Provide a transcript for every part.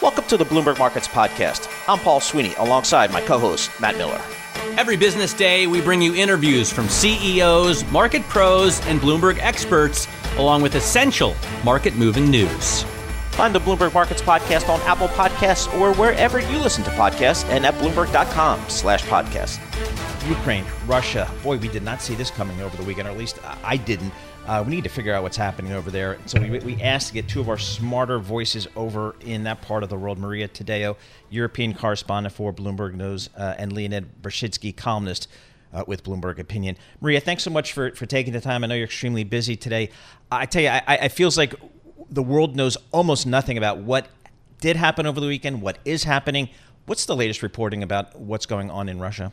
Welcome to the Bloomberg Markets Podcast. I'm Paul Sweeney alongside my co host, Matt Miller. Every business day, we bring you interviews from CEOs, market pros, and Bloomberg experts, along with essential market moving news. Find the Bloomberg Markets Podcast on Apple Podcasts or wherever you listen to podcasts and at Bloomberg.com slash podcast. Ukraine, Russia. Boy, we did not see this coming over the weekend, or at least I didn't. Uh, we need to figure out what's happening over there. So we, we asked to get two of our smarter voices over in that part of the world. Maria Tadeo, European correspondent for Bloomberg News, uh, and Leonid Bershidsky, columnist uh, with Bloomberg Opinion. Maria, thanks so much for, for taking the time. I know you're extremely busy today. I tell you, I, I feels like the world knows almost nothing about what did happen over the weekend, what is happening. What's the latest reporting about what's going on in Russia?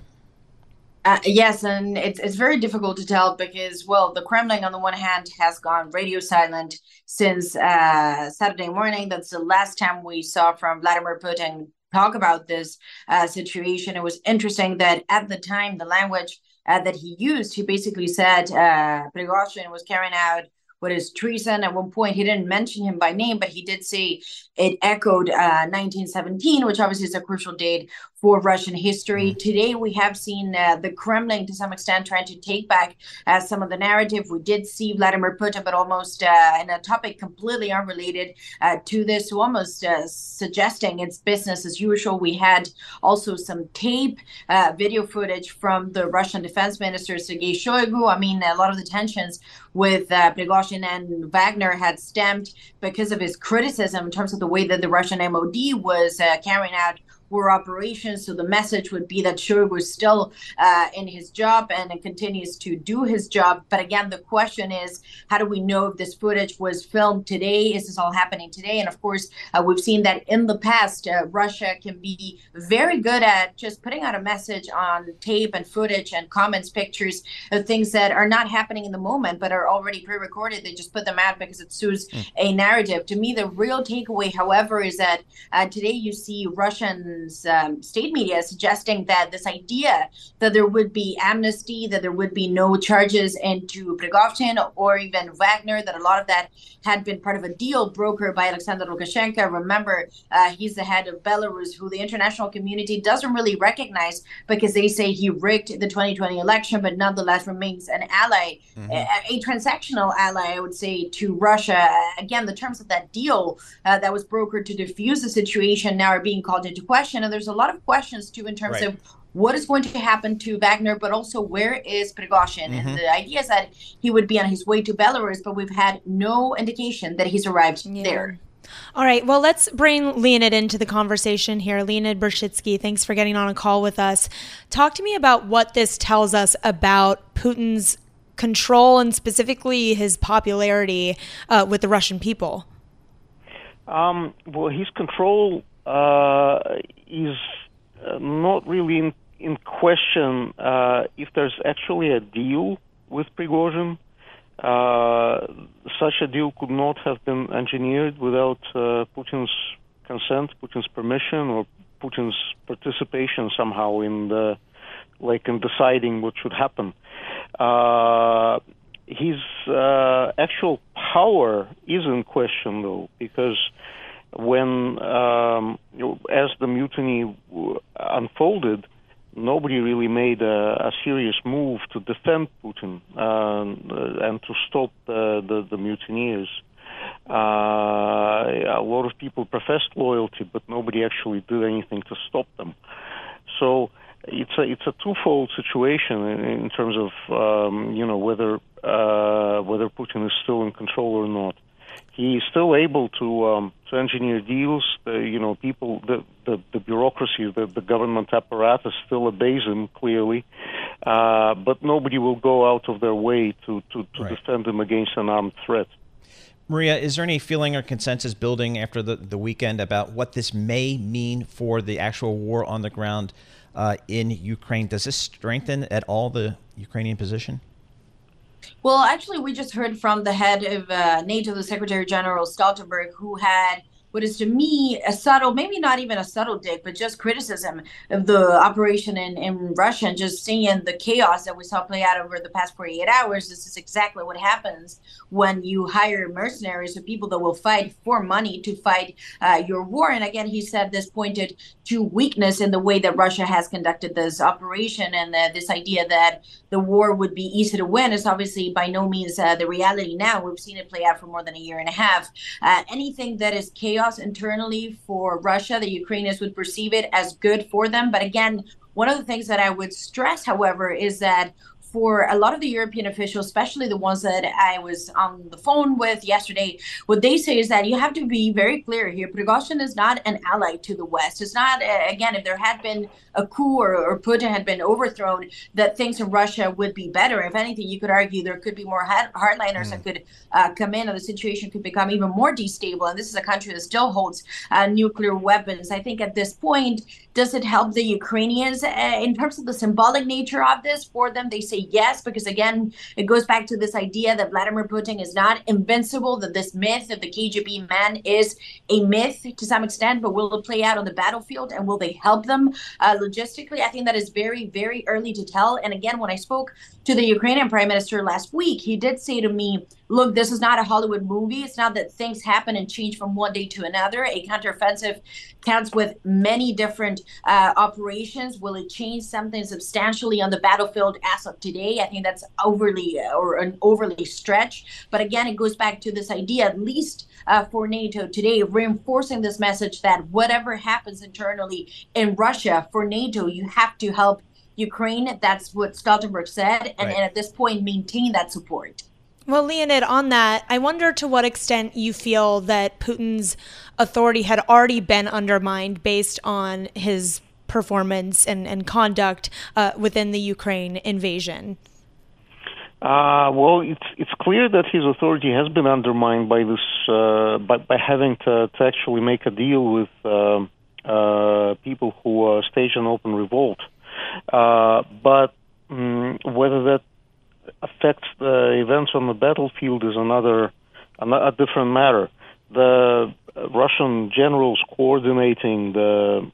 Uh, yes, and it's it's very difficult to tell because well, the Kremlin on the one hand has gone radio silent since uh, Saturday morning. That's the last time we saw from Vladimir Putin talk about this uh, situation. It was interesting that at the time, the language uh, that he used, he basically said uh, Prigozhin was carrying out what is treason. At one point, he didn't mention him by name, but he did say it echoed uh, 1917, which obviously is a crucial date for Russian history. Mm-hmm. Today, we have seen uh, the Kremlin to some extent trying to take back uh, some of the narrative. We did see Vladimir Putin, but almost uh, in a topic completely unrelated uh, to this, almost uh, suggesting it's business as usual. We had also some tape, uh, video footage from the Russian defense minister, Sergei Shoigu. I mean, a lot of the tensions with uh, Prigozhin and Wagner had stemmed because of his criticism in terms of the way that the Russian MOD was carrying out war operations. So the message would be that Shoigu is still uh, in his job and continues to do his job. But again, the question is, how do we know if this footage was filmed today? Is this all happening today? And of course, uh, we've seen that in the past, uh, Russia can be very good at just putting out a message on tape and footage and comments, pictures of things that are not happening in the moment, but are already pre-recorded. They just put them out because it suits mm. a narrative. To me, the real takeaway, however, is that uh, today you see Russian um, state media suggesting that this idea that there would be amnesty, that there would be no charges into Prigozhin or even Wagner, that a lot of that had been part of a deal brokered by Alexander Lukashenko. Remember, uh, he's the head of Belarus, who the international community doesn't really recognize because they say he rigged the 2020 election, but nonetheless remains an ally, mm-hmm. a, a, transactional ally, I would say, to Russia. Again, the terms of that deal uh, that was brokered to defuse the situation now are being called into question question, and there's a lot of questions too in terms right. of what is going to happen to Wagner, but also where is Prigozhin? Mm-hmm. And the idea is that he would be on his way to Belarus, but we've had no indication that he's arrived yeah. there. All right. Well, let's bring Leonid into the conversation here. Leonid Bershidsky, thanks for getting on a call with us. Talk to me about what this tells us about Putin's control and specifically his popularity uh, with the Russian people. Um, well, his control uh, is uh, not really in, in question uh, if there's actually a deal with Prigozhin. Uh, such a deal could not have been engineered without Putin's consent, Putin's permission, or Putin's participation somehow in the like in deciding what should happen. Uh, his uh, actual power is in question, though, because when, um, as the mutiny unfolded, nobody really made a, a serious move to defend Putin uh, and to stop the, the, the mutineers. Uh, a lot of people professed loyalty, but nobody actually did anything to stop them. So it's a it's a twofold situation in, in terms of um, you know whether uh, whether Putin is still in control or not he's still able to um, to engineer deals. The, you know, people, the the, the bureaucracy, the, the government apparatus still obeys him clearly, uh, but nobody will go out of their way to to, to right. defend him against an armed threat. Maria, is there any feeling or consensus building after the, the weekend about what this may mean for the actual war on the ground uh, in Ukraine? Does this strengthen at all the Ukrainian position? Well, actually, we just heard from the head of uh, NATO, the Secretary General Stoltenberg, who had what is to me a subtle, maybe not even a subtle dig, but just criticism of the operation in, in Russia and just seeing the chaos that we saw play out over the past 48 hours. This is exactly what happens when you hire mercenaries or people that will fight for money to fight uh, your war. And again, he said this pointed to weakness in the way that Russia has conducted this operation and this idea that the war would be easy to win is obviously by no means uh, the reality now. We've seen it play out for more than a year and a half. Uh, anything that is chaos chaos internally for Russia. The Ukrainians would perceive it as good for them. But again, one of the things that I would stress, however, is that for a lot of the European officials, especially the ones that I was on the phone with yesterday, what they say is that you have to be very clear here. Prigozhin is not an ally to the West. It's not, uh, again, if there had been a coup or, or Putin had been overthrown, that things in Russia would be better. If anything, you could argue there could be more hardliners mm. that could uh, come in, and the situation could become even more destable. And this is a country that still holds uh, nuclear weapons. I think at this point, does it help the Ukrainians uh, in terms of the symbolic nature of this for them? They say yes, because again, it goes back to this idea that Vladimir Putin is not invincible, that this myth of the KGB man is a myth to some extent, but will it play out on the battlefield and will they help them uh, logistically? I think that is very, very early to tell. And again, when I spoke to the Ukrainian prime minister last week, he did say to me, look, this is not a Hollywood movie. It's not that things happen and change from one day to another. A counteroffensive counts with many different uh, operations. Will it change something substantially on the battlefield as of today? I think that's overly uh, or an overly stretch. But again, it goes back to this idea, at least uh, for NATO today, reinforcing this message that whatever happens internally in Russia for NATO, you have to help Ukraine. That's what Stoltenberg said, and, right. and at this point, maintain that support. Well, Leonid, on that, I wonder to what extent you feel that Putin's authority had already been undermined based on his performance and, and conduct uh, within the Ukraine invasion. Uh, well, it's it's clear that his authority has been undermined by this uh, by, by having to, to actually make a deal with um, uh, people who uh, stage an open revolt. Uh, but um, whether that affects the events on the battlefield is another a different matter. The Russian generals coordinating the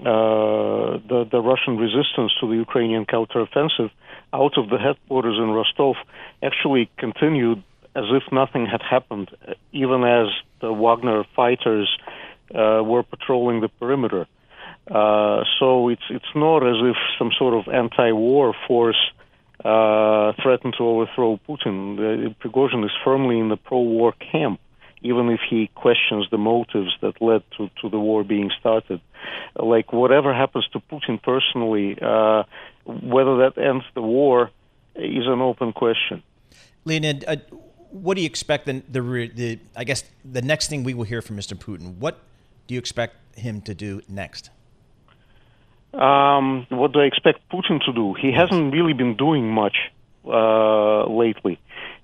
uh, the, the Russian resistance to the Ukrainian counteroffensive out of the headquarters in Rostov actually continued as if nothing had happened, even as the Wagner fighters uh, were patrolling the perimeter. Uh, so it's it's not as if some sort of anti-war force uh, threatened to overthrow Putin. The, Prigozhin is firmly in the pro-war camp, even if he questions the motives that led to, to the war being started. Like whatever happens to Putin personally, uh, whether that ends the war is an open question. Leonid, uh, what do you expect the, the, the I guess the next thing we will hear from Mr. Putin? What do you expect him to do next? Um, what do I expect Putin to do? He hasn't really been doing much uh, lately.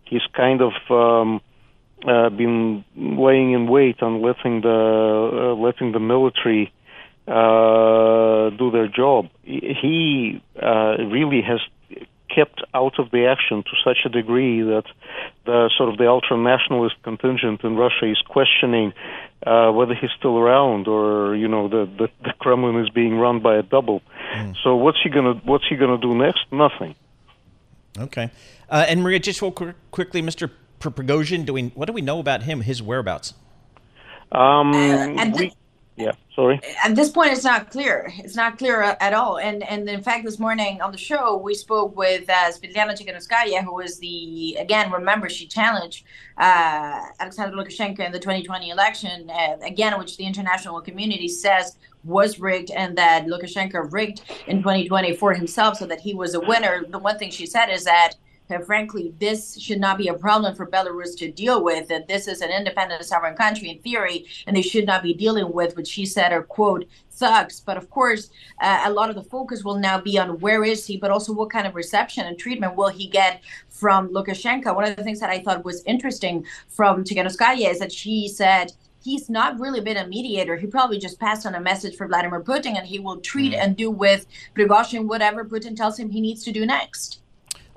He's kind of um, uh, been laying in wait and letting the uh, letting the military uh, do their job. He uh, really has kept out of the action to such a degree that the sort of the ultra nationalist contingent in Russia is questioning uh, whether he's still around or you know the, the, the Kremlin is being run by a double. Mm. So what's he gonna what's he gonna do next? Nothing. Okay, uh, and Maria, just real quick, quickly, Mr. Prigozhin, do we what do we know about him? His whereabouts? Um, uh, we, yeah, sorry. At this point, it's not clear. It's not clear at all. And and in fact, this morning on the show, we spoke with uh, Svetlana Tikhanovskaya, who was the again. Remember, she challenged uh, Alexander Lukashenko in the 2020 election, uh, again, which the international community says was rigged, and that Lukashenko rigged in 2020 for himself, so that he was a winner. The one thing she said is that that frankly this should not be a problem for Belarus to deal with. That this is an independent sovereign country in theory, and they should not be dealing with what she said are quote thugs. But of course, uh, a lot of the focus will now be on where is he, but also what kind of reception and treatment will he get from Lukashenko. One of the things that I thought was interesting from Tikhanovskaya is that she said he's not really been a mediator. He probably just passed on a message for Vladimir Putin, and he will treat mm. and do with Prigozhin whatever Putin tells him he needs to do next.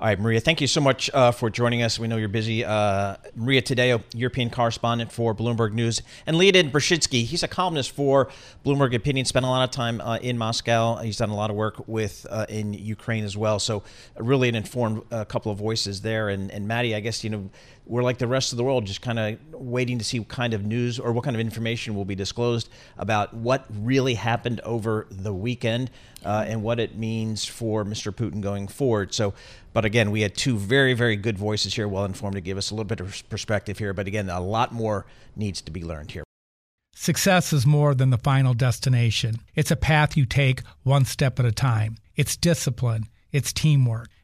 All right, Maria, thank you so much uh, for joining us. We know you're busy. Uh, Maria Tadeo, European correspondent for Bloomberg News, and Leonid Bershidsky, he's a columnist for Bloomberg Opinion, spent a lot of time uh, in Moscow. He's done a lot of work with uh, in Ukraine as well. So, really an informed uh, couple of voices there. And, and Maddie, I guess, you know, we're like the rest of the world, just kind of waiting to see what kind of news or what kind of information will be disclosed about what really happened over the weekend uh, and what it means for Mr. Putin going forward. So, but again, we had two very, very good voices here, well informed, to give us a little bit of perspective here. But again, a lot more needs to be learned here. Success is more than the final destination. It's a path you take one step at a time. It's discipline, it's teamwork,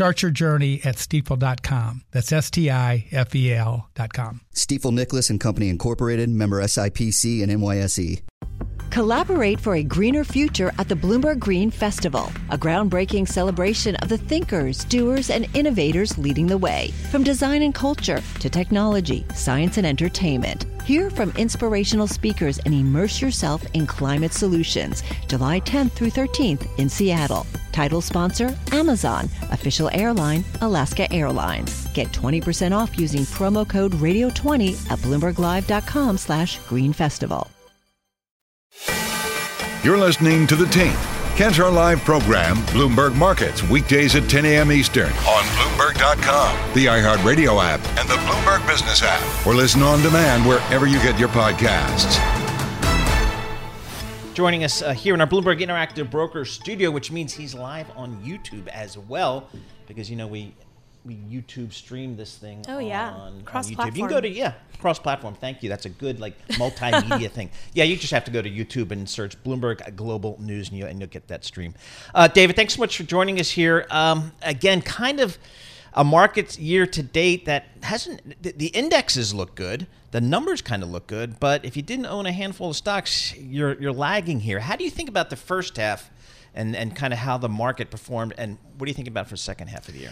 Start your journey at stifel.com. That's S T I F E L.com. Stifel Nicolaus and Company Incorporated, member SIPC and NYSE. Collaborate for a greener future at the Bloomberg Green Festival, a groundbreaking celebration of the thinkers, doers, and innovators leading the way. From design and culture to technology, science, and entertainment. Hear from inspirational speakers and immerse yourself in climate solutions. July 10th through 13th in Seattle. Title sponsor Amazon, official airline Alaska Airlines. Get 20% off using promo code radio20 at bloomberglive.com slash green festival. You're listening to The Tape. Catch our live program, Bloomberg Markets, weekdays at 10 a.m. Eastern on Bloomberg.com, the iHeartRadio app, and the Bloomberg Business app, or listen on demand wherever you get your podcasts. Joining us uh, here in our Bloomberg Interactive Broker studio, which means he's live on YouTube as well, because, you know, we we YouTube stream this thing. Oh yeah, cross on YouTube. platform. You can go to yeah, cross platform. Thank you. That's a good like multimedia thing. Yeah, you just have to go to YouTube and search Bloomberg Global News, and, you, you'll get that stream. Uh, David, thanks so much for joining us here. Um, again, kind of a market year to date that hasn't. The, the indexes look good. The numbers kind of look good, but if you didn't own a handful of stocks, you're you're lagging here. How do you think about the first half? And, and kind of how the market performed, and what do you think about for the second half of the year?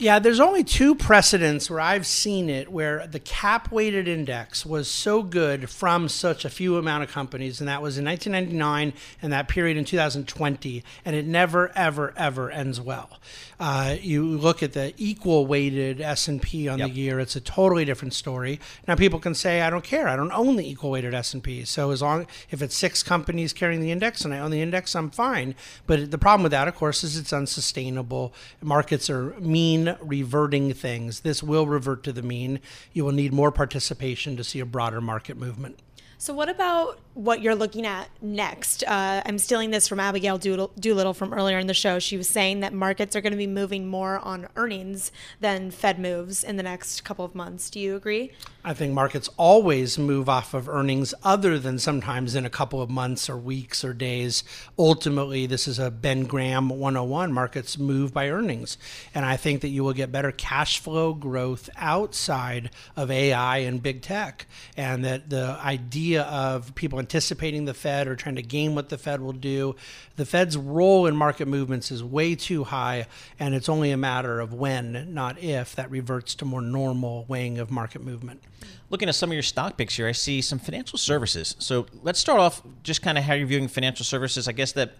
Yeah, there's only two precedents where I've seen it where the cap weighted index was so good from such a few amount of companies, and that was in 1999 and that period in 2020, and it never, ever, ever ends well. Uh, you look at the equal weighted S&P on yep. the year; it's a totally different story. Now, people can say, "I don't care. I don't own the equal weighted S&P." So as long if it's six companies carrying the index and I own the index, I'm fine. But the problem with that, of course, is it's unsustainable. Markets are mean reverting things. This will revert to the mean. You will need more participation to see a broader market movement. So, what about what you're looking at next? Uh, I'm stealing this from Abigail Doolittle from earlier in the show. She was saying that markets are going to be moving more on earnings than Fed moves in the next couple of months. Do you agree? I think markets always move off of earnings, other than sometimes in a couple of months or weeks or days. Ultimately, this is a Ben Graham 101. Markets move by earnings. And I think that you will get better cash flow growth outside of AI and big tech. And that the idea of people anticipating the Fed or trying to game what the Fed will do, the Fed's role in market movements is way too high. And it's only a matter of when, not if, that reverts to more normal weighing of market movement. Looking at some of your stock picks here, I see some financial services. So let's start off just kind of how you're viewing financial services. I guess that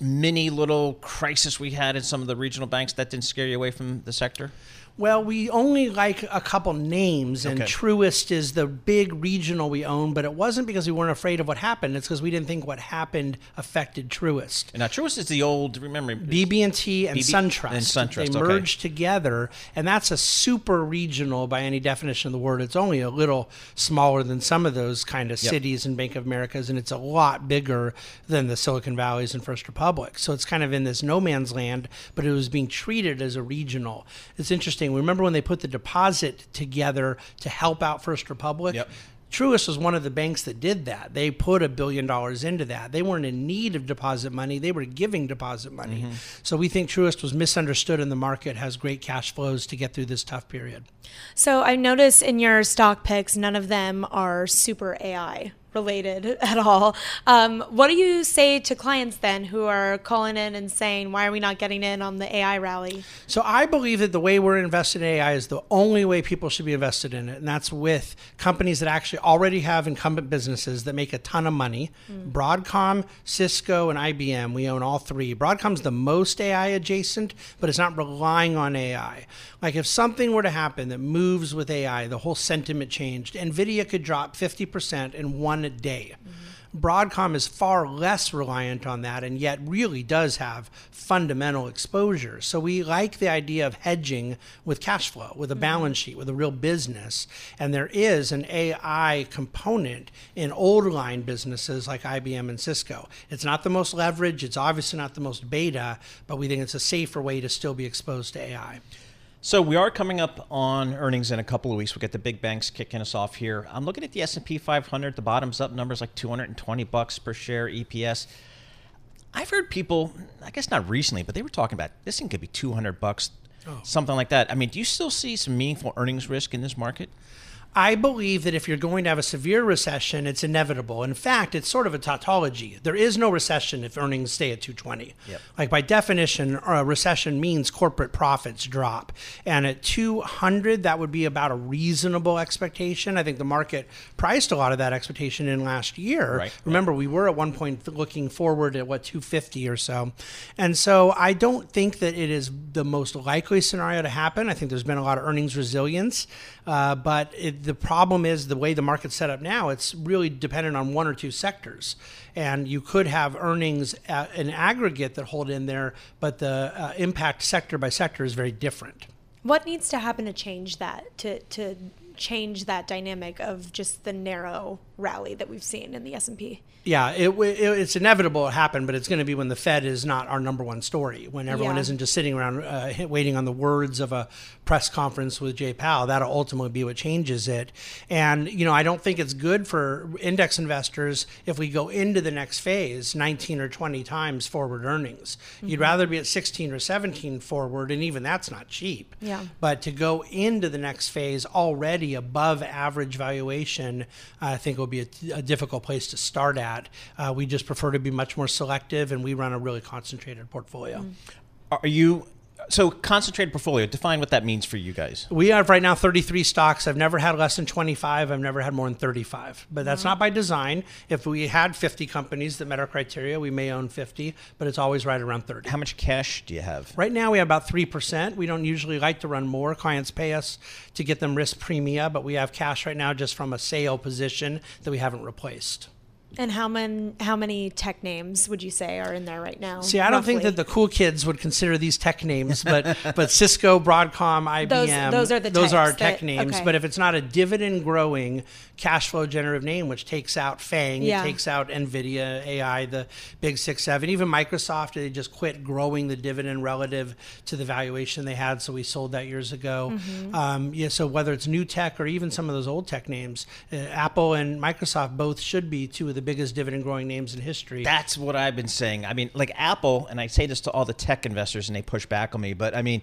mini little crisis we had in some of the regional banks that didn't scare you away from the sector? Well, we only like a couple names, and Okay. Truist is the big regional we own, but it wasn't because we weren't afraid of what happened. It's because we didn't think what happened affected Truist. And now Truist is the old. Remember BB&T and BB SunTrust. and SunTrust, They okay. merged together, and that's a super regional by any definition of the word. It's only a little smaller than some of those kind of Yep. Citis and Bank of Americas, and it's a lot bigger than the Silicon Valleys and First Republic. So it's kind of in this no man's land, but it was being treated as a regional. It's interesting. Remember when they put the deposit together to help out First Republic? Yep. Truist was one of the banks that did that. They put a billion dollars into that. They weren't in need of deposit money, they were giving deposit money. Mm-hmm. So we think Truist was misunderstood in the market, has great cash flows to get through this tough period. So I notice in your stock picks, none of them are super AI related at all. Um, what do you say to clients then who are calling in and saying, why are we not getting in on the AI rally? So I believe that the way we're invested in AI is the only way people should be invested in it, and that's with companies that actually already have incumbent businesses that make a ton of money. Broadcom, Cisco, and IBM. We own all three. Broadcom's the most AI adjacent, but it's not relying on AI. Like if something were to happen that moves with AI, the whole sentiment changed. Nvidia could drop 50% in one day. Broadcom is far less reliant on that and yet really does have fundamental exposure. So we like the idea of hedging with cash flow, with a mm-hmm. balance sheet, with a real business. And there is an AI component in old line businesses like IBM and Cisco. It's not the most leverage, it's obviously not the most beta, but we think it's a safer way to still be exposed to AI. So we are coming up on earnings in a couple of weeks. We'll get the big banks kicking us off here. I'm looking at the S&P 500. The bottom's up numbers like 220 bucks per share EPS. I've heard people, I guess not recently, but they were talking about this thing could be 200 bucks, oh. something like that. I mean, do you still see some meaningful earnings risk in this market? I believe that if you're going to have a severe recession, it's inevitable. In fact, it's sort of a tautology. There is no recession if earnings stay at 220. Yep. Like by definition, a recession means corporate profits drop. And at 200, that would be about a reasonable expectation. I think the market priced a lot of that expectation in last year. Right. Remember, we were at one point looking forward at what 250 or so. And so I don't think that it is the most likely scenario to happen. I think there's been a lot of earnings resilience. Uh, but it, the problem is the way the market's set up now, it's really dependent on one or two sectors. And you could have earnings in aggregate that hold in there, but the uh, impact sector by sector is very different. What needs to happen to change that, to, to change that dynamic of just the narrow rally that we've seen in the S&P? Yeah, it, it, it's inevitable it happen, but it's going to be when the Fed is not our number one story, when everyone Yeah. isn't just sitting around uh, waiting on the words of a press conference with Jay Powell. That'll ultimately be what changes it. And, you know, I don't think it's good for index investors if we go into the next phase 19 or 20 times forward earnings. You'd Mhm. rather be at 16 or 17 forward, and even that's not cheap. Yeah. But to go into the next phase already above average valuation, I think will be a, a difficult place to start at. Uh, we just prefer to be much more selective, and we run a really concentrated portfolio. Are you so concentrated portfolio? Define what that means for you guys. We have right now 33 stocks. I've never had less than 25. I've never had more than 35. But that's mm-hmm. not by design. If we had 50 companies that met our criteria, we may own 50, but it's always right around 30. How much cash do you have? Right now, we have about 3%. We don't usually like to run more. Clients pay us to get them risk premia, but we have cash right now just from a sale position that we haven't replaced. And how many how many tech names would you say are in there right now? See, I don't think that the cool kids would consider these tech names, but but Cisco, Broadcom, IBM, Those- those are the those are tech that- names. okay. But if it's not a dividend growing, cash flow generative name, which takes out FAANG, Yeah. it takes out Nvidia, AI, the big six seven, even Microsoft, they just quit growing the dividend relative to the valuation they had, so we sold that years ago. Mhm. Um, yeah, so whether it's new tech or even some of those old tech names, uh, Apple and Microsoft both should be two of the biggest dividend growing names in history. That's what I've been saying. I mean, like Apple, and I say this to all the tech investors, and they push back on me. But I mean,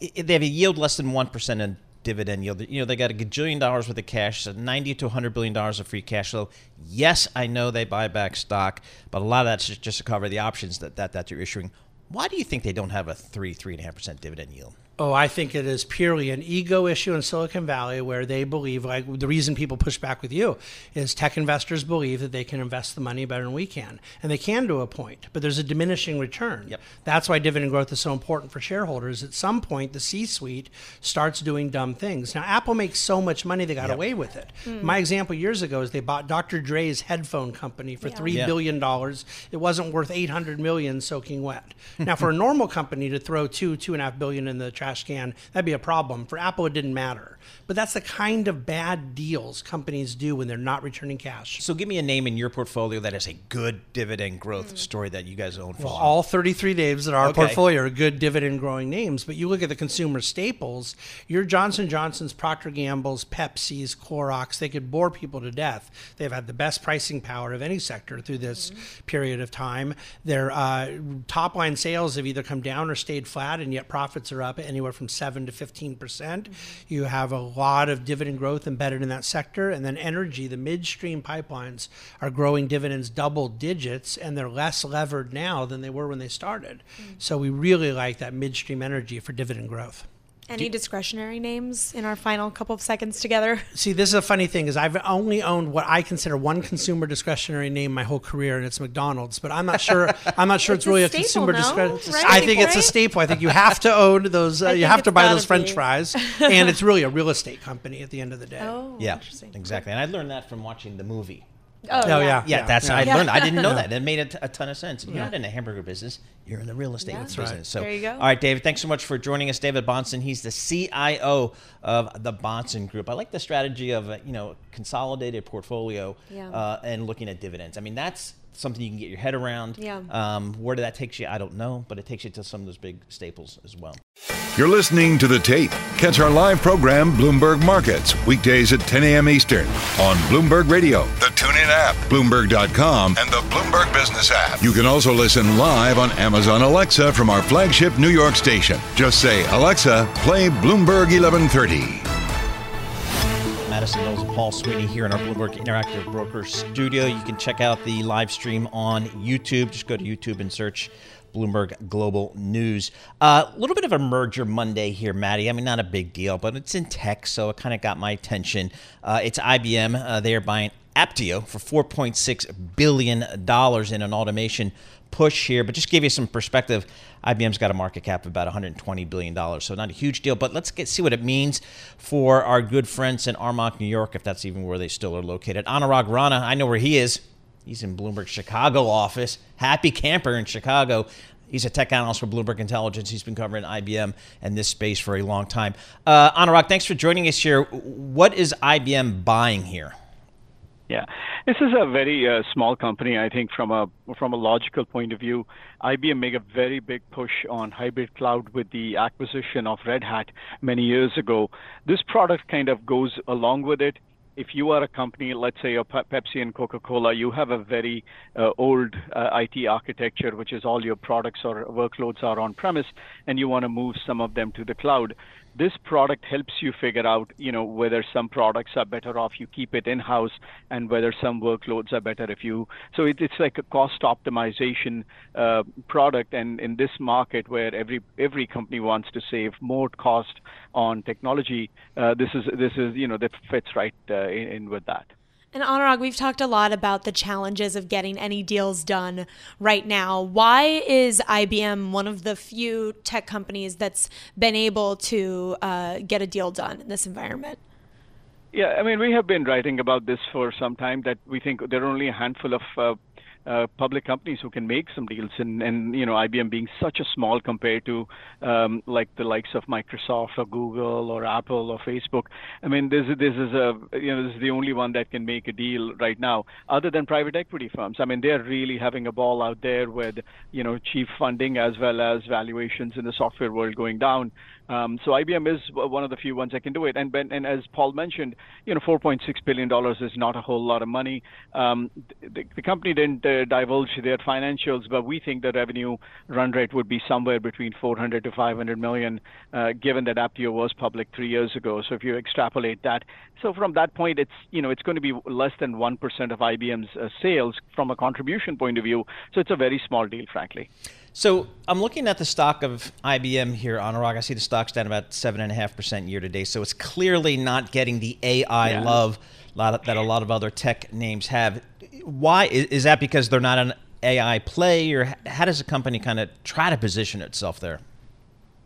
they have a yield less than one percent in dividend yield. You know, they got a gajillion dollars worth of cash, so ninety to hundred billion dollars of free cash flow. Yes, I know they buy back stock, but a lot of that's just, just to cover the options that that that you're issuing. Why do you think they don't have a three, three and a half percent dividend yield? Oh, I think it is purely an ego issue in Silicon Valley where they believe, like the reason people push back with you is tech investors believe that they can invest the money better than we can. And they can to a point, but there's a diminishing return. Yep. That's why dividend growth is so important for shareholders. At some point, the C suite starts doing dumb things. Now, Apple makes so much money they got Yep. away with it. Hmm. My example years ago is they bought Dr. Dre's headphone company for Yeah. three Yeah. billion dollars. It wasn't worth 800 million soaking wet. Now, for a normal company to throw two, two and a half billion in the trash can, that'd be a problem. For Apple, it didn't matter. But that's the kind of bad deals companies do when they're not returning cash. So give me a name in your portfolio that is a good dividend growth story that you guys own for Well, all 33 names in our Okay. portfolio are good dividend growing names, but you look at the consumer staples, your Johnson Johnson's, Procter Gamble's, Pepsi's, Clorox, they could bore people to death. They've had the best pricing power of any sector through this period of time. Their uh, top line sales have either come down or stayed flat, and yet profits are up anywhere from 7 to 15%. percent You have a lot of dividend growth embedded in that sector, and then energy, the midstream pipelines are growing dividends double digits, and they're less levered now than they were when they started. Mm. So we really like that midstream energy for dividend growth. Any discretionary names in our final couple of seconds together? See, this is a funny thing is I've only owned what I consider one consumer discretionary name my whole career, and it's McDonald's. But I'm not sure. I'm not sure it's, It's a really a, staple, consumer no? discretionary. Right? I think it's a staple. I think you have to own those. Uh, you have to buy those French be. fries, and it's really a real estate company at the end of the day. Oh, yeah, interesting. exactly. And I learned that from watching the movie. Oh, Oh, yeah. yeah. Yeah, that's I Yeah. learned. I didn't know Yeah. that. It made a, t- a ton of sense. You're not in the hamburger business. You're in the real estate That's business. right. So There you go. All right, David. Thanks so much for joining us, David Bahnsen. He's the CIO of the Bahnsen Group. I like the strategy of a, you know consolidated portfolio Yeah. uh, and looking at dividends. I mean, that's something you can get your head around. Yeah. Um, where that takes you, I don't know, but it takes you to some of those big staples as well. You're listening to The Tape. Catch our live program, Bloomberg Markets, weekdays at 10 a.m. Eastern on Bloomberg Radio, the TuneIn app, Bloomberg.com, and the Bloomberg Business app. You can also listen live on Amazon Alexa from our flagship New York station. Just say, Alexa, play Bloomberg 1130. Madison Knowles and Paul Sweeney here in our Bloomberg Interactive Broker studio. You can check out the live stream on YouTube. Just go to YouTube and search Bloomberg Global News. A little bit of a merger Monday here, Maddie. I mean, not a big deal, but it's in tech, so it kind of got my attention. Uh, it's IBM. Uh, they are buying Apptio for $4.6 billion in an automation push here. But just give you some perspective, IBM's got a market cap of about 120 billion dollars, so not a huge deal. But let's get see what it means for our good friends in Armonk, New York, if that's even where they still are located. Anurag Rana, I know where he is. He's in Bloomberg Chicago office. Happy camper in Chicago. He's a tech analyst for Bloomberg Intelligence. He's been covering IBM and this space for a long time. Uh, Anurag, thanks for joining us here. What is IBM buying here? Yeah, this is a very uh, small company. I think from a from a logical point of view, IBM made a very big push on hybrid cloud with the acquisition of Red Hat many years ago. This product kind of goes along with it. If you are a company, let's say a Pepsi and Coca-Cola, you have a very uh, old uh, IT architecture, which is all your products or workloads are on premise, and you want to move some of them to the cloud this product helps you figure out, you know, whether some products are better off you keep it in house and whether some workloads are better if you. So it, it's like a cost optimization uh, product, and in this market where every every company wants to save more cost on technology, uh, this is this is you know that fits right uh, in, in with that. And Anurag, we've talked a lot about the challenges of getting any deals done right now. Why is IBM one of the few tech companies that's been able to uh, get a deal done in this environment? Yeah, I mean, we have been writing about this for some time that we think there are only a handful of uh, uh, public companies who can make some deals, and, and you know IBM being such a small compared to um, like the likes of Microsoft or Google or Apple or Facebook. I mean, this this is a you know this is the only one that can make a deal right now, other than private equity firms. I mean, they're really having a ball out there with you know cheap funding as well as valuations in the software world going down. Um, so IBM is one of the few ones that can do it. And and as Paul mentioned, you know, 4.6 billion dollars is not a whole lot of money. Um, the, the company didn't uh, divulge their financials, but we think the revenue run rate would be somewhere between 400 to 500 million, uh, given that Apptio was public three years ago. So if you extrapolate that, so from that point, it's you know it's going to be less than one percent of IBM's uh, sales from a contribution point of view. So it's a very small deal, frankly. So I'm looking at the stock of IBM here, on Anurag. I see the stock's down about seven and a half percent year to date. So it's clearly not getting the AI yeah. love that a lot of other tech names have. Why is that? Because they're not an AI play, or how does a company kind of try to position itself there?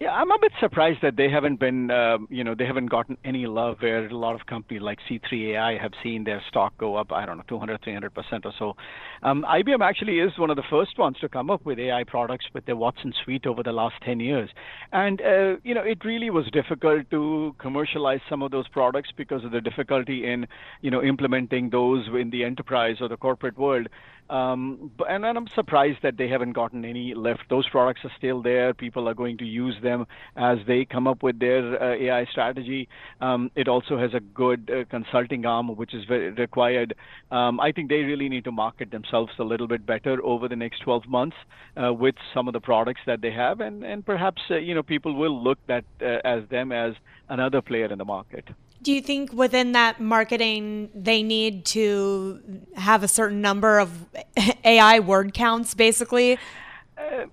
Yeah, I'm a bit surprised that they haven't been, uh, you know, they haven't gotten any love where a lot of companies like C3 AI have seen their stock go up, I don't know, 200, 300% or so. Um, IBM actually is one of the first ones to come up with AI products with their Watson suite over the last 10 years. And, uh, you know, it really was difficult to commercialize some of those products because of the difficulty in, you know, implementing those in the enterprise or the corporate world. Um, and, and, I'm surprised that they haven't gotten any lift. Those products are still there. People are going to use them as they come up with their uh, AI strategy. Um, it also has a good uh, consulting arm, which is very required. Um, I think they really need to market themselves a little bit better over the next 12 months uh, with some of the products that they have, and and perhaps uh, you know people will look at uh, as them as another player in the market. Do you think within that marketing they need to have a certain number of AI word counts, basically? Uh,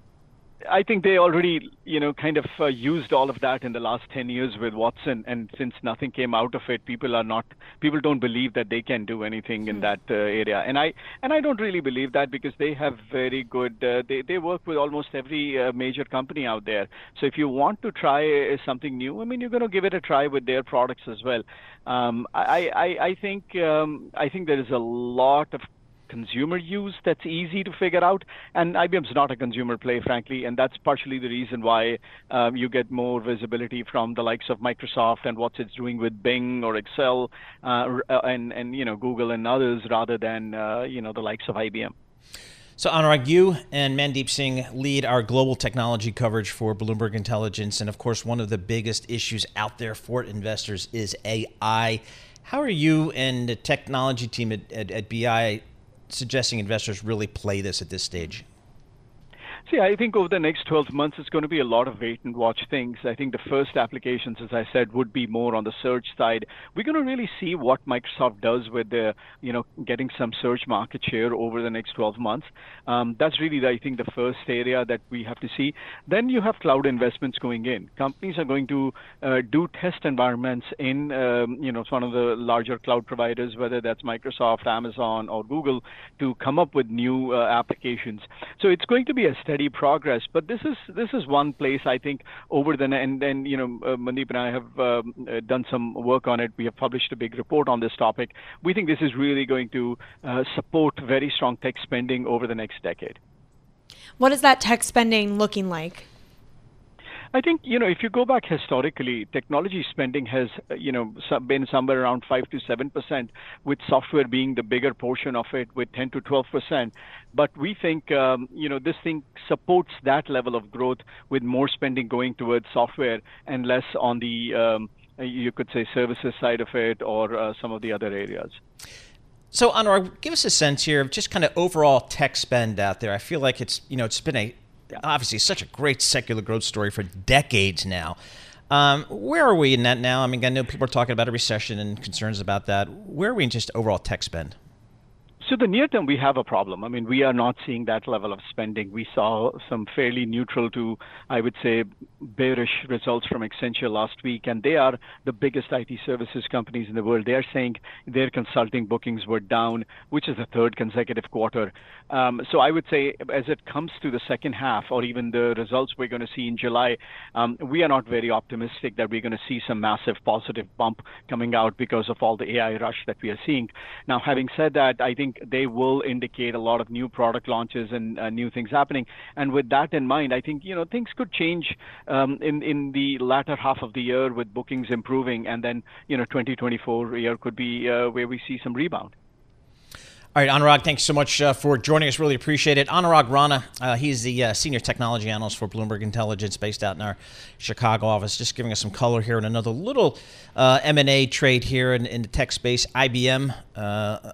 I think they already, you know, kind of uh, used all of that in the last 10 years with Watson, and since nothing came out of it, people are not, people don't believe that they can do anything in hmm. that uh, area, and I and I don't really believe that because they have very good, uh, they they work with almost every uh, major company out there. So if you want to try uh, something new, I mean, you're going to give it a try with their products as well. Um, I, I I think um, I think there is a lot of consumer use that's easy to figure out. And IBM's not a consumer play, frankly, and that's partially the reason why um, you get more visibility from the likes of Microsoft and what it's doing with Bing or Excel uh, uh, and and you know Google and others rather than uh, you know the likes of IBM. So, Anurag, you and Mandeep Singh lead our global technology coverage for Bloomberg Intelligence. And of course, one of the biggest issues out there for investors is AI. How are you and the technology team at, at, at BI suggesting investors really play this at this stage? See, I think over the next 12 months, it's going to be a lot of wait and watch things. I think the first applications, as I said, would be more on the search side. We're going to really see what Microsoft does with the, you know, getting some search market share over the next 12 months. Um, that's really, I think, the first area that we have to see. Then you have cloud investments going in. Companies are going to uh, do test environments in, um, you know, one of the larger cloud providers, whether that's Microsoft, Amazon, or Google, to come up with new uh, applications. So it's going to be a steady steady progress. But this is this is one place I think over the and then you know uh, Mandeep and I have um, uh, done some work on it. We have published a big report on this topic. We think this is really going to uh, support very strong tech spending over the next decade. What is that tech spending looking like? I think you know if you go back historically, technology spending has you know been somewhere around five to seven percent, with software being the bigger portion of it, with ten to twelve percent. But we think um, you know this thing supports that level of growth with more spending going towards software and less on the um, you could say services side of it or uh, some of the other areas. So, Anwar, give us a sense here of just kind of overall tech spend out there. I feel like it's you know it's been a obviously such a great secular growth story for decades now. Um, where are we in that now? I mean, I know people are talking about a recession and concerns about that. Where are we in just overall tech spend? So the near term, we have a problem. I mean, we are not seeing that level of spending. We saw some fairly neutral to, I would say, bearish results from Accenture last week, and they are the biggest IT services companies in the world. They are saying their consulting bookings were down, which is the third consecutive quarter. Um, so I would say, as it comes to the second half, or even the results we're going to see in July, um, we are not very optimistic that we're going to see some massive positive bump coming out because of all the AI rush that we are seeing. Now, having said that, I think they will indicate a lot of new product launches and uh, new things happening. And with that in mind, I think you know things could change um, in in the latter half of the year with bookings improving, and then you know 2024 year could be uh, where we see some rebound. All right, Anurag, thanks so much uh, for joining us. Really appreciate it. Anurag Rana, uh, he's the uh, senior technology analyst for Bloomberg Intelligence, based out in our Chicago office. Just giving us some color here and another little uh, M and A trade here in, in, the tech space. IBM uh,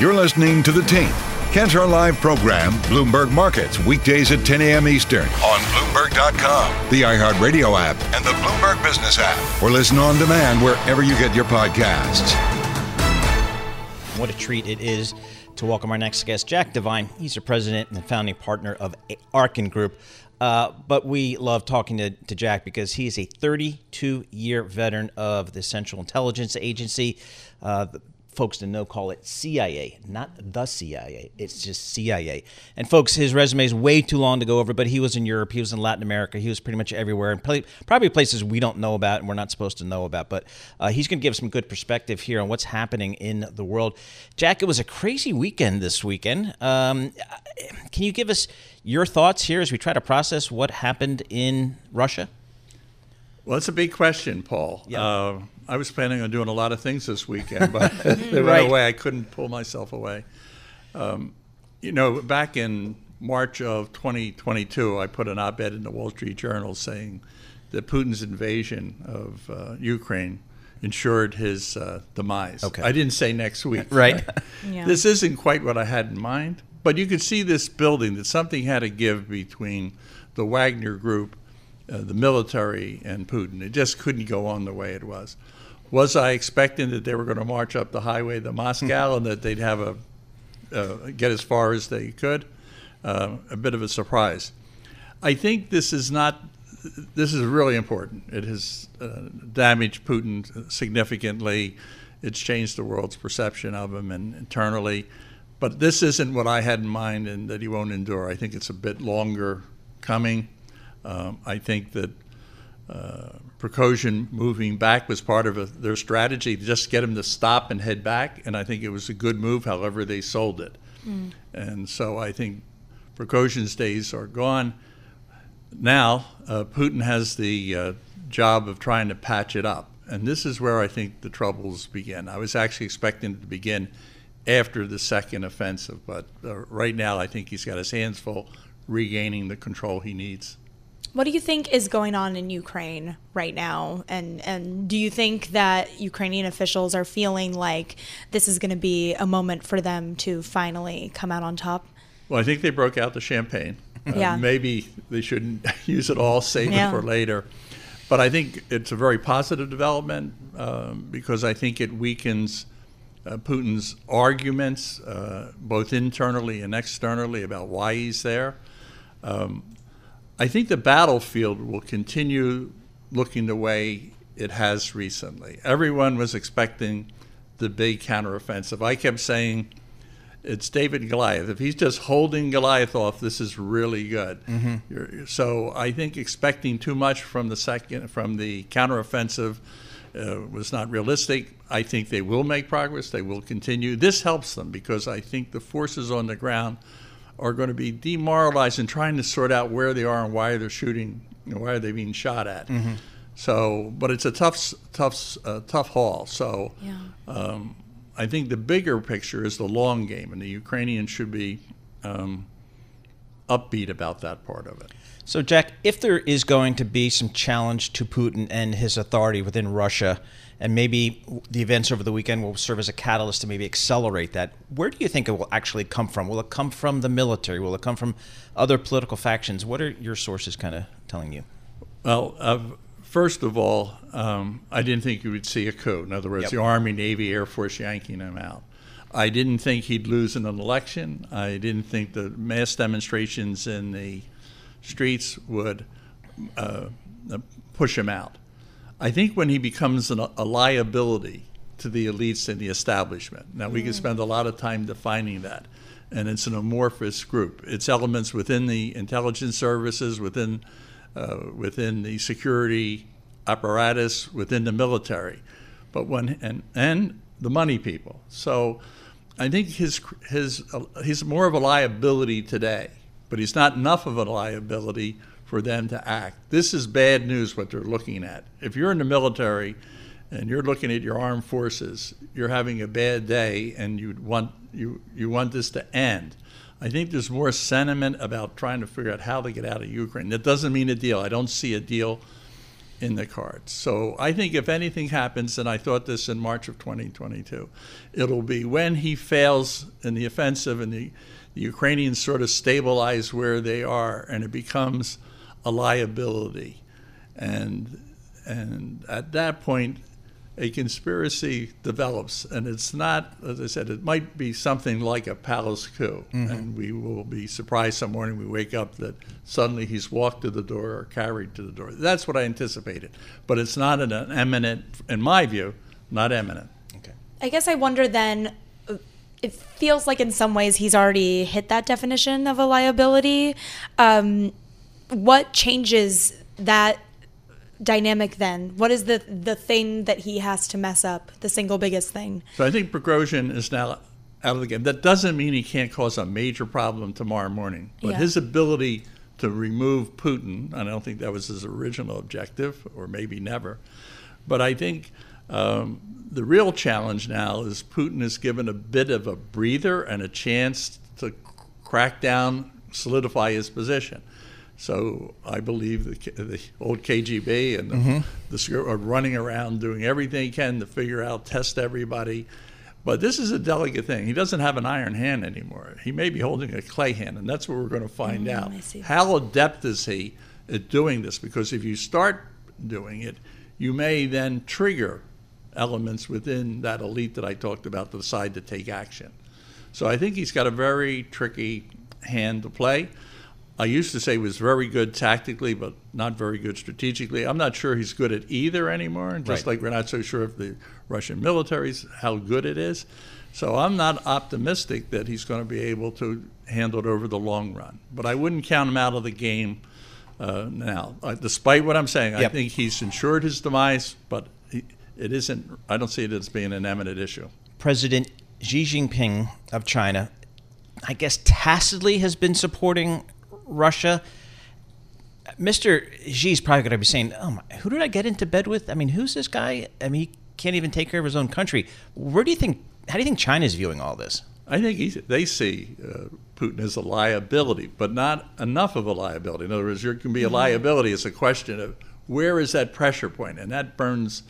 You're listening to The Tape. Catch our live program, Bloomberg Markets, weekdays at 10 a.m. Eastern on Bloomberg.com, the iHeartRadio app, and the Bloomberg Business app, or listen on demand wherever you get your podcasts. What a treat it is to welcome our next guest, Jack Devine. He's the president and founding partner of Arkin Group. Uh, but we love talking to, to Jack because he is a 32 year veteran of the Central Intelligence Agency. Uh, folks to know call it CIA, not the CIA. It's just CIA. And folks, his resume is way too long to go over, but he was in Europe, he was in Latin America, he was pretty much everywhere, and probably places we don't know about and we're not supposed to know about. But uh, he's going to give some good perspective here on what's happening in the world. Jack, it was a crazy weekend this weekend. Um, can you give us your thoughts here as we try to process what happened in Russia? Well, it's a big question, Paul. Yeah. Uh, I was planning on doing a lot of things this weekend, but they right. went away. I couldn't pull myself away. Um, you know, back in March of 2022, I put an op ed in the Wall Street Journal saying that Putin's invasion of uh, Ukraine ensured his uh, demise. Okay. I didn't say next week. Right. yeah. This isn't quite what I had in mind, but you could see this building that something had to give between the Wagner group, uh, the military, and Putin. It just couldn't go on the way it was was I expecting that they were going to march up the highway to Moscow and that they'd have a uh, get as far as they could? Uh, a bit of a surprise. I think this is not. This is really important. It has uh, damaged Putin significantly. It's changed the world's perception of him and internally. But this isn't what I had in mind, and that he won't endure. I think it's a bit longer coming. Um, I think that uh, Prigozhin moving back was part of a, their strategy to just get him to stop and head back, and I think it was a good move. However, they sold it, mm. and so I think Prigozhin's days are gone. Now uh, Putin has the uh, job of trying to patch it up, and this is where I think the troubles begin. I was actually expecting it to begin after the second offensive, but uh, right now I think he's got his hands full regaining the control he needs. What do you think is going on in Ukraine right now? And and do you think that Ukrainian officials are feeling like this is going to be a moment for them to finally come out on top? Well, I think they broke out the champagne. Uh, yeah. Maybe they shouldn't use it all, save yeah. it for later. But I think it's a very positive development um, because I think it weakens uh, Putin's arguments, uh, both internally and externally, about why he's there. Um, I think the battlefield will continue looking the way it has recently. Everyone was expecting the big counteroffensive. I kept saying it's David Goliath. If he's just holding Goliath off, this is really good. Mm-hmm. So I think expecting too much from the second from the counteroffensive uh, was not realistic. I think they will make progress. They will continue. This helps them because I think the forces on the ground are going to be demoralized and trying to sort out where they are and why they're shooting, you know, why are they being shot at. Mm-hmm. So, but it's a tough, tough, uh, tough haul. So, yeah. um, I think the bigger picture is the long game, and the Ukrainians should be um, upbeat about that part of it. So, Jack, if there is going to be some challenge to Putin and his authority within Russia, and maybe the events over the weekend will serve as a catalyst to maybe accelerate that, where do you think it will actually come from? Will it come from the military? Will it come from other political factions? What are your sources kind of telling you? Well, uh, first of all, um, I didn't think you would see a coup. In other words, Yep. the Army, Navy, Air Force yanking him out. I didn't think he'd lose in an election. I didn't think the mass demonstrations in the streets would uh, push him out. I think when he becomes an, a liability to the elites and the establishment. Now, we could spend a lot of time defining that. And it's an amorphous group. It's elements within the intelligence services, within, uh, within the security apparatus, within the military, but when and and the money people. So, I think his his uh, he's more of a liability today, but he's not enough of a liability for them to act. This is bad news what they're looking at. If you're in the military and you're looking at your armed forces, you're having a bad day and you want you you want this to end. I think there's more sentiment about trying to figure out how to get out of Ukraine. That doesn't mean a deal. I don't see a deal in the cards. So I think if anything happens, and I thought this in March of 2022, it'll be when he fails in the offensive and the, the Ukrainians sort of stabilize where they are and it becomes a liability. And, and at that point, a conspiracy develops, and it's not, as I said, it might be something like a palace coup, Mhm. and we will be surprised some morning we wake up that suddenly he's walked to the door or carried to the door. That's what I anticipated, but it's not an eminent, in my view, not eminent. Okay. I guess I wonder then. uh, It feels like in some ways he's already hit that definition of a liability. Um, what changes that dynamic then? What is the the thing that he has to mess up? The single biggest thing. So I think Prigozhin is now out of the game. That doesn't mean he can't cause a major problem tomorrow morning, but Yeah. his ability to remove Putin, I don't think that was his original objective, or maybe never. But I think um, the real challenge now is Putin is given a bit of a breather and a chance to crack down, solidify his position. So I believe the, the old KGB and the, Mhm. the are running around doing everything they can to figure out, test everybody. But this is a delicate thing. He doesn't have an iron hand anymore. He may be holding a clay hand, and that's what we're going to find Mm, out. How adept is he at doing this? Because if you start doing it, you may then trigger elements within that elite that I talked about to decide to take action. So I think he's got a very tricky hand to play. I used to say he was very good tactically, but not very good strategically. I'm not sure he's good at either anymore, just Right. like we're not so sure of the Russian military's how good it is. So I'm not optimistic that he's going to be able to handle it over the long run. But I wouldn't count him out of the game uh, now. Uh, despite what I'm saying, I think he's ensured his demise, but he, it isn't. I don't see it as being an eminent issue. President Xi Jinping of China, I guess tacitly has been supporting Russia. Mr. Xi's probably going to be saying, "Oh, my, who did I get into bed with? I mean, who's this guy? I mean, he can't even take care of his own country." Where do you think? How do you think China's viewing all this? I think he's, they see uh, Putin as a liability, but not enough of a liability. In other words, there can be a liability. It's a question of where is that pressure point, and that burns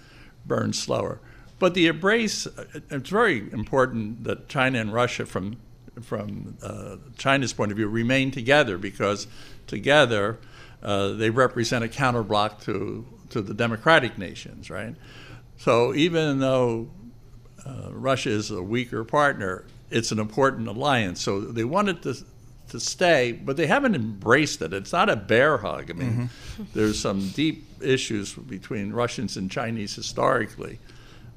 burns slower. But the embrace, uh, it's very important that China and Russia, from from uh, China's point of view, remain together because together uh, they represent a counterblock to to the democratic nations, right? So even though uh, Russia is a weaker partner, it's an important alliance. So they wanted to to stay, but they haven't embraced it. It's not a bear hug. I mean, there's some deep issues between Russians and Chinese historically.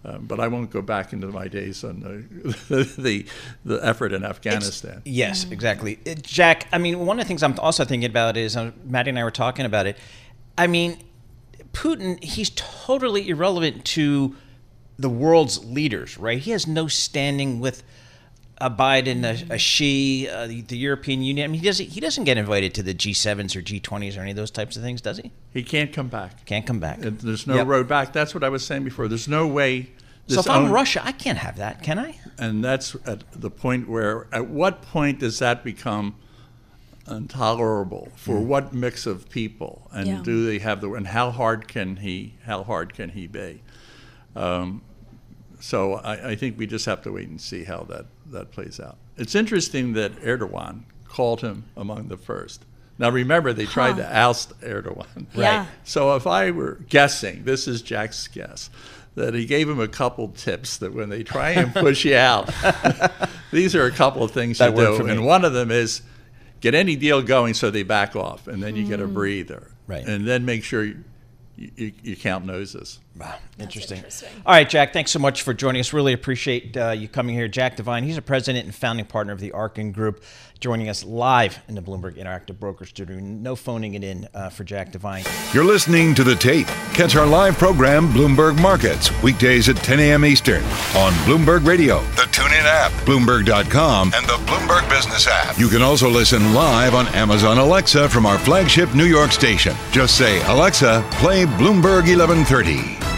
Um, but I won't go back into my days on the the, the effort in Afghanistan. Yes, exactly. Uh, Jack, I mean, one of the things I'm also thinking about is, uh, Maddie and I were talking about it. I mean, Putin, he's totally irrelevant to the world's leaders, right? He has no standing with a Biden, a, a Xi, uh, the, the European Union. I mean, he doesn't, he doesn't get invited to the G7s or G20s or any of those types of things, does he? He can't come back. Can't come back. There's no Yep. road back. That's what I was saying before. There's no way. So this if I'm own- Russia, I can't have that, can I? and that's at the point where, at what point does that become intolerable for Hmm. what mix of people and Yeah. do they have the and how hard can he how hard can he be um, so I, I think we just have to wait and see how that, that plays out it's interesting that Erdogan called him among the first now remember they tried Huh. to oust Erdogan Yeah. so if I were guessing this is Jack's guess that he gave him a couple tips that when they try and push you out these are a couple of things That you do and one of them is get any deal going so they back off, and then you get a Mm. breather. Right. And then make sure you, you, you count noses. Wow, interesting. All right, Jack, thanks so much for joining us. Really appreciate uh, you coming here. Jack Devine, he's a president and founding partner of the Arkin Group, joining us live in the Bloomberg Interactive Broker Studio. No phoning it in uh, for Jack Devine. You're listening to The Tape. Catch our live program, Bloomberg Markets, weekdays at 10 a.m. Eastern on Bloomberg Radio, the TuneIn app, Bloomberg.com, and the Bloomberg Business app. You can also listen live on Amazon Alexa from our flagship New York station. Just say, Alexa, play Bloomberg 1130.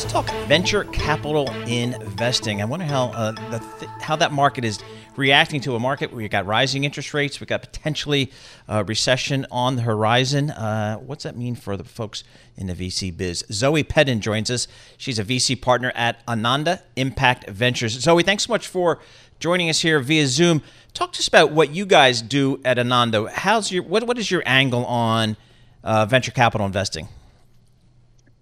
Let's talk venture capital investing. I wonder how uh, th- how that market is reacting to a market where you got rising interest rates, we've got potentially a recession on the horizon. Uh, what's that mean for the folks in the VC biz? Zoe Peden joins us. She's a VC partner at Ananda Impact Ventures. Zoe, thanks so much for joining us here via Zoom. Talk to us about what you guys do at Ananda. How's your what what is your angle on uh, venture capital investing?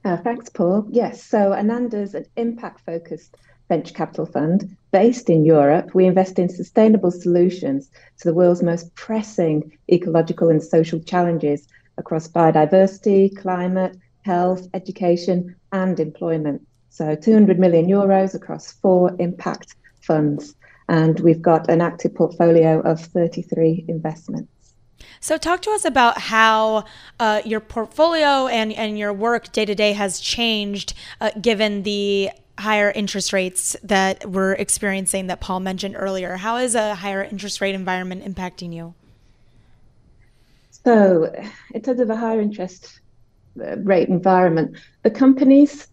Uh, thanks, Paul. Yes, so Ananda's an impact focused venture capital fund based in Europe. We invest in sustainable solutions to the world's most pressing ecological and social challenges across biodiversity, climate, health, education, and employment. So 200 million euros across four impact funds. And we've got an active portfolio of 33 investments. So, talk to us about how uh, your portfolio and, and your work day to day has changed uh, given the higher interest rates that we're experiencing that Paul mentioned earlier. How is a higher interest rate environment impacting you? So, in terms of a higher interest uh, rate environment, the companies,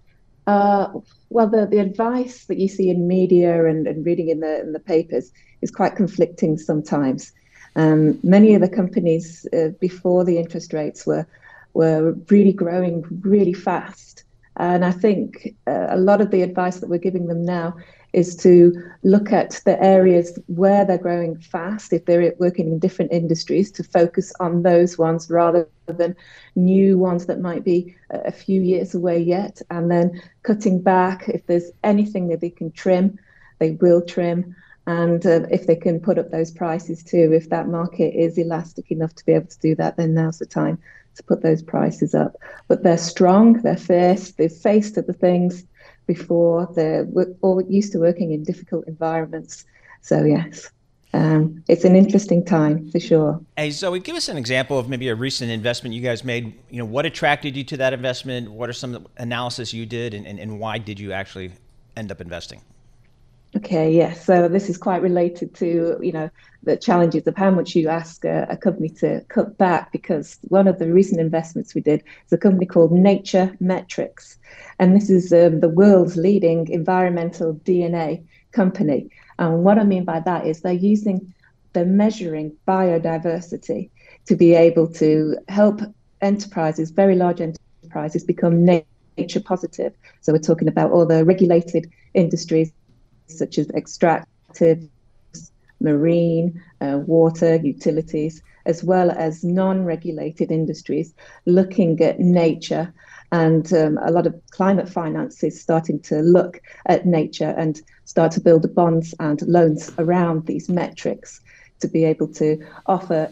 uh, well, the, the advice that you see in media and, and reading in the in the papers is quite conflicting sometimes. Um, many of the companies uh, before the interest rates were were really growing really fast, and I think uh, a lot of the advice that we're giving them now is to look at the areas where they're growing fast. If they're working in different industries, to focus on those ones rather than new ones that might be a few years away yet, and then cutting back if there's anything that they can trim, they will trim and uh, if they can put up those prices too, if that market is elastic enough to be able to do that, then now's the time to put those prices up. But they're strong, they're fierce, they've faced other things before, they're all used to working in difficult environments. So, yes. Um, it's an interesting time for sure. Hey Zoe, give us an example of maybe a recent investment you guys made. You know, what attracted you to that investment? What are some analysis you did, and, and, and why did you actually end up investing? Okay, yes. So this is quite related to you know the challenges of how much you ask a, a, company to cut back. Because one of the recent investments we did is a company called NatureMetrics, and this is um, the world's leading environmental DNA company. And what I mean by that is they're using, they're measuring biodiversity to be able to help enterprises, very large enterprises, become nature positive. So we're talking about all the regulated industries such as extractive, marine, uh, water, utilities, as well as non regulated industries looking at nature. And um, a lot of climate finance is starting to look at nature and start to build bonds and loans around these metrics to be able to offer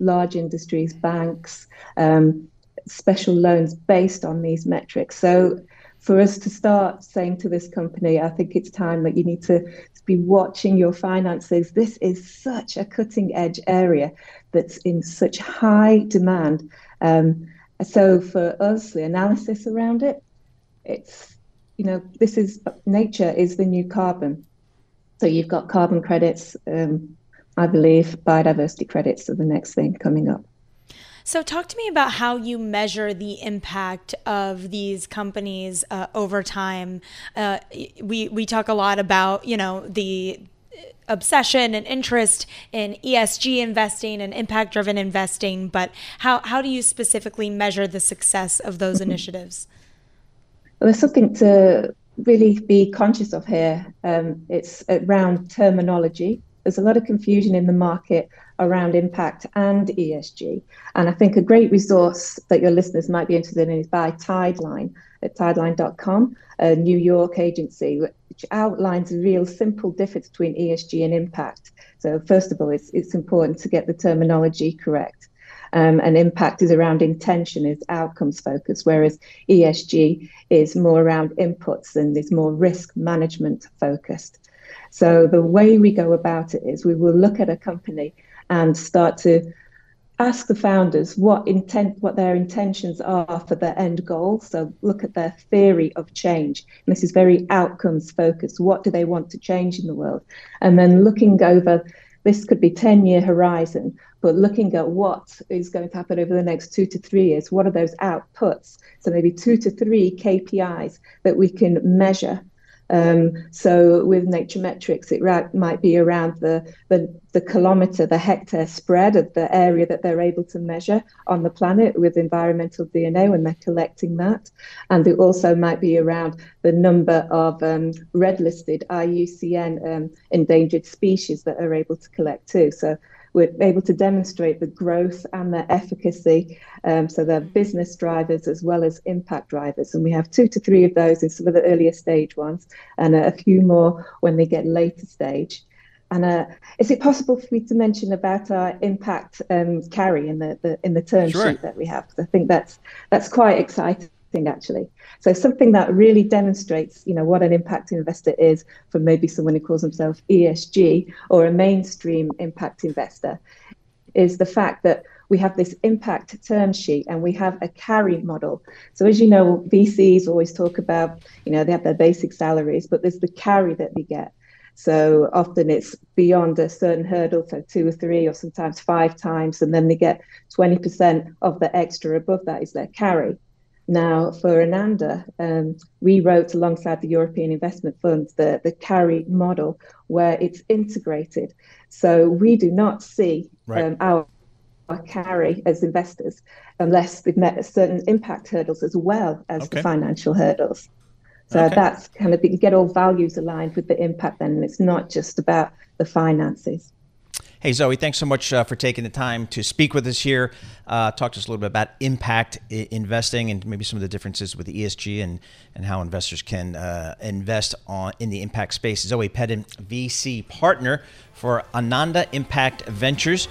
large industries, banks, um, special loans based on these metrics. So for us to start saying to this company, I think it's time that you need to, to be watching your finances. This is such a cutting edge area that's in such high demand. Um, so for us, the analysis around it, it's, you know, this is nature is the new carbon. So you've got carbon credits, um, I believe biodiversity credits are the next thing coming up. So, talk to me about how you measure the impact of these companies uh, over time. Uh, we we talk a lot about you know the obsession and interest in ESG investing and impact driven investing, but how, how do you specifically measure the success of those initiatives? Well, there's something to really be conscious of here. Um, it's around terminology. There's a lot of confusion in the market around impact and ESG. And I think a great resource that your listeners might be interested in is by Tideline at tideline.com, a New York agency, which outlines a real simple difference between ESG and impact. So, first of all, it's, it's important to get the terminology correct. Um, and impact is around intention, is outcomes focused, whereas ESG is more around inputs and is more risk management focused. So the way we go about it is we will look at a company and start to ask the founders what intent what their intentions are for their end goal. So look at their theory of change. And this is very outcomes focused. What do they want to change in the world? And then looking over this could be 10 year horizon but looking at what is going to happen over the next two to three years what are those outputs? So maybe two to three kpis that we can measure um, so with NatureMetrics, it ra- might be around the, the, the kilometre, the hectare spread of the area that they're able to measure on the planet with environmental DNA when they're collecting that. And it also might be around the number of um, red listed IUCN um, endangered species that are able to collect too. So we're able to demonstrate the growth and the efficacy. Um, so they're business drivers as well as impact drivers. And we have two to three of those in some of the earlier stage ones, and a few more when they get later stage. And uh, is it possible for me to mention about our impact um, carry in the, the in the term sure. sheet that we have? Because I think that's that's quite exciting actually. So something that really demonstrates, you know, what an impact investor is from maybe someone who calls themselves ESG or a mainstream impact investor is the fact that we have this impact term sheet and we have a carry model. So as you know, VCs always talk about, you know, they have their basic salaries, but there's the carry that they get. So often it's beyond a certain hurdle, so two or three or sometimes five times, and then they get 20% of the extra above that is their carry. Now, for Ananda, um, we wrote alongside the European Investment Fund the, the carry model where it's integrated. So we do not see right. um, our, our, carry as investors unless we've met certain impact hurdles as well as okay. the financial hurdles. So okay. that's kind of you get all values aligned with the impact then, and it's not just about the finances. Hey, Zoe, thanks so much uh, for taking the time to speak with us here. Uh, talk to us a little bit about impact I- investing and maybe some of the differences with ESG and, and how investors can uh, invest on in the impact space. Zoe Peden, VC partner for Ananda Impact Ventures.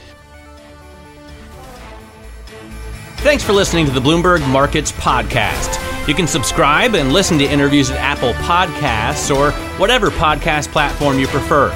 Thanks for listening to the Bloomberg Markets Podcast. You can subscribe and listen to interviews at Apple Podcasts or whatever podcast platform you prefer.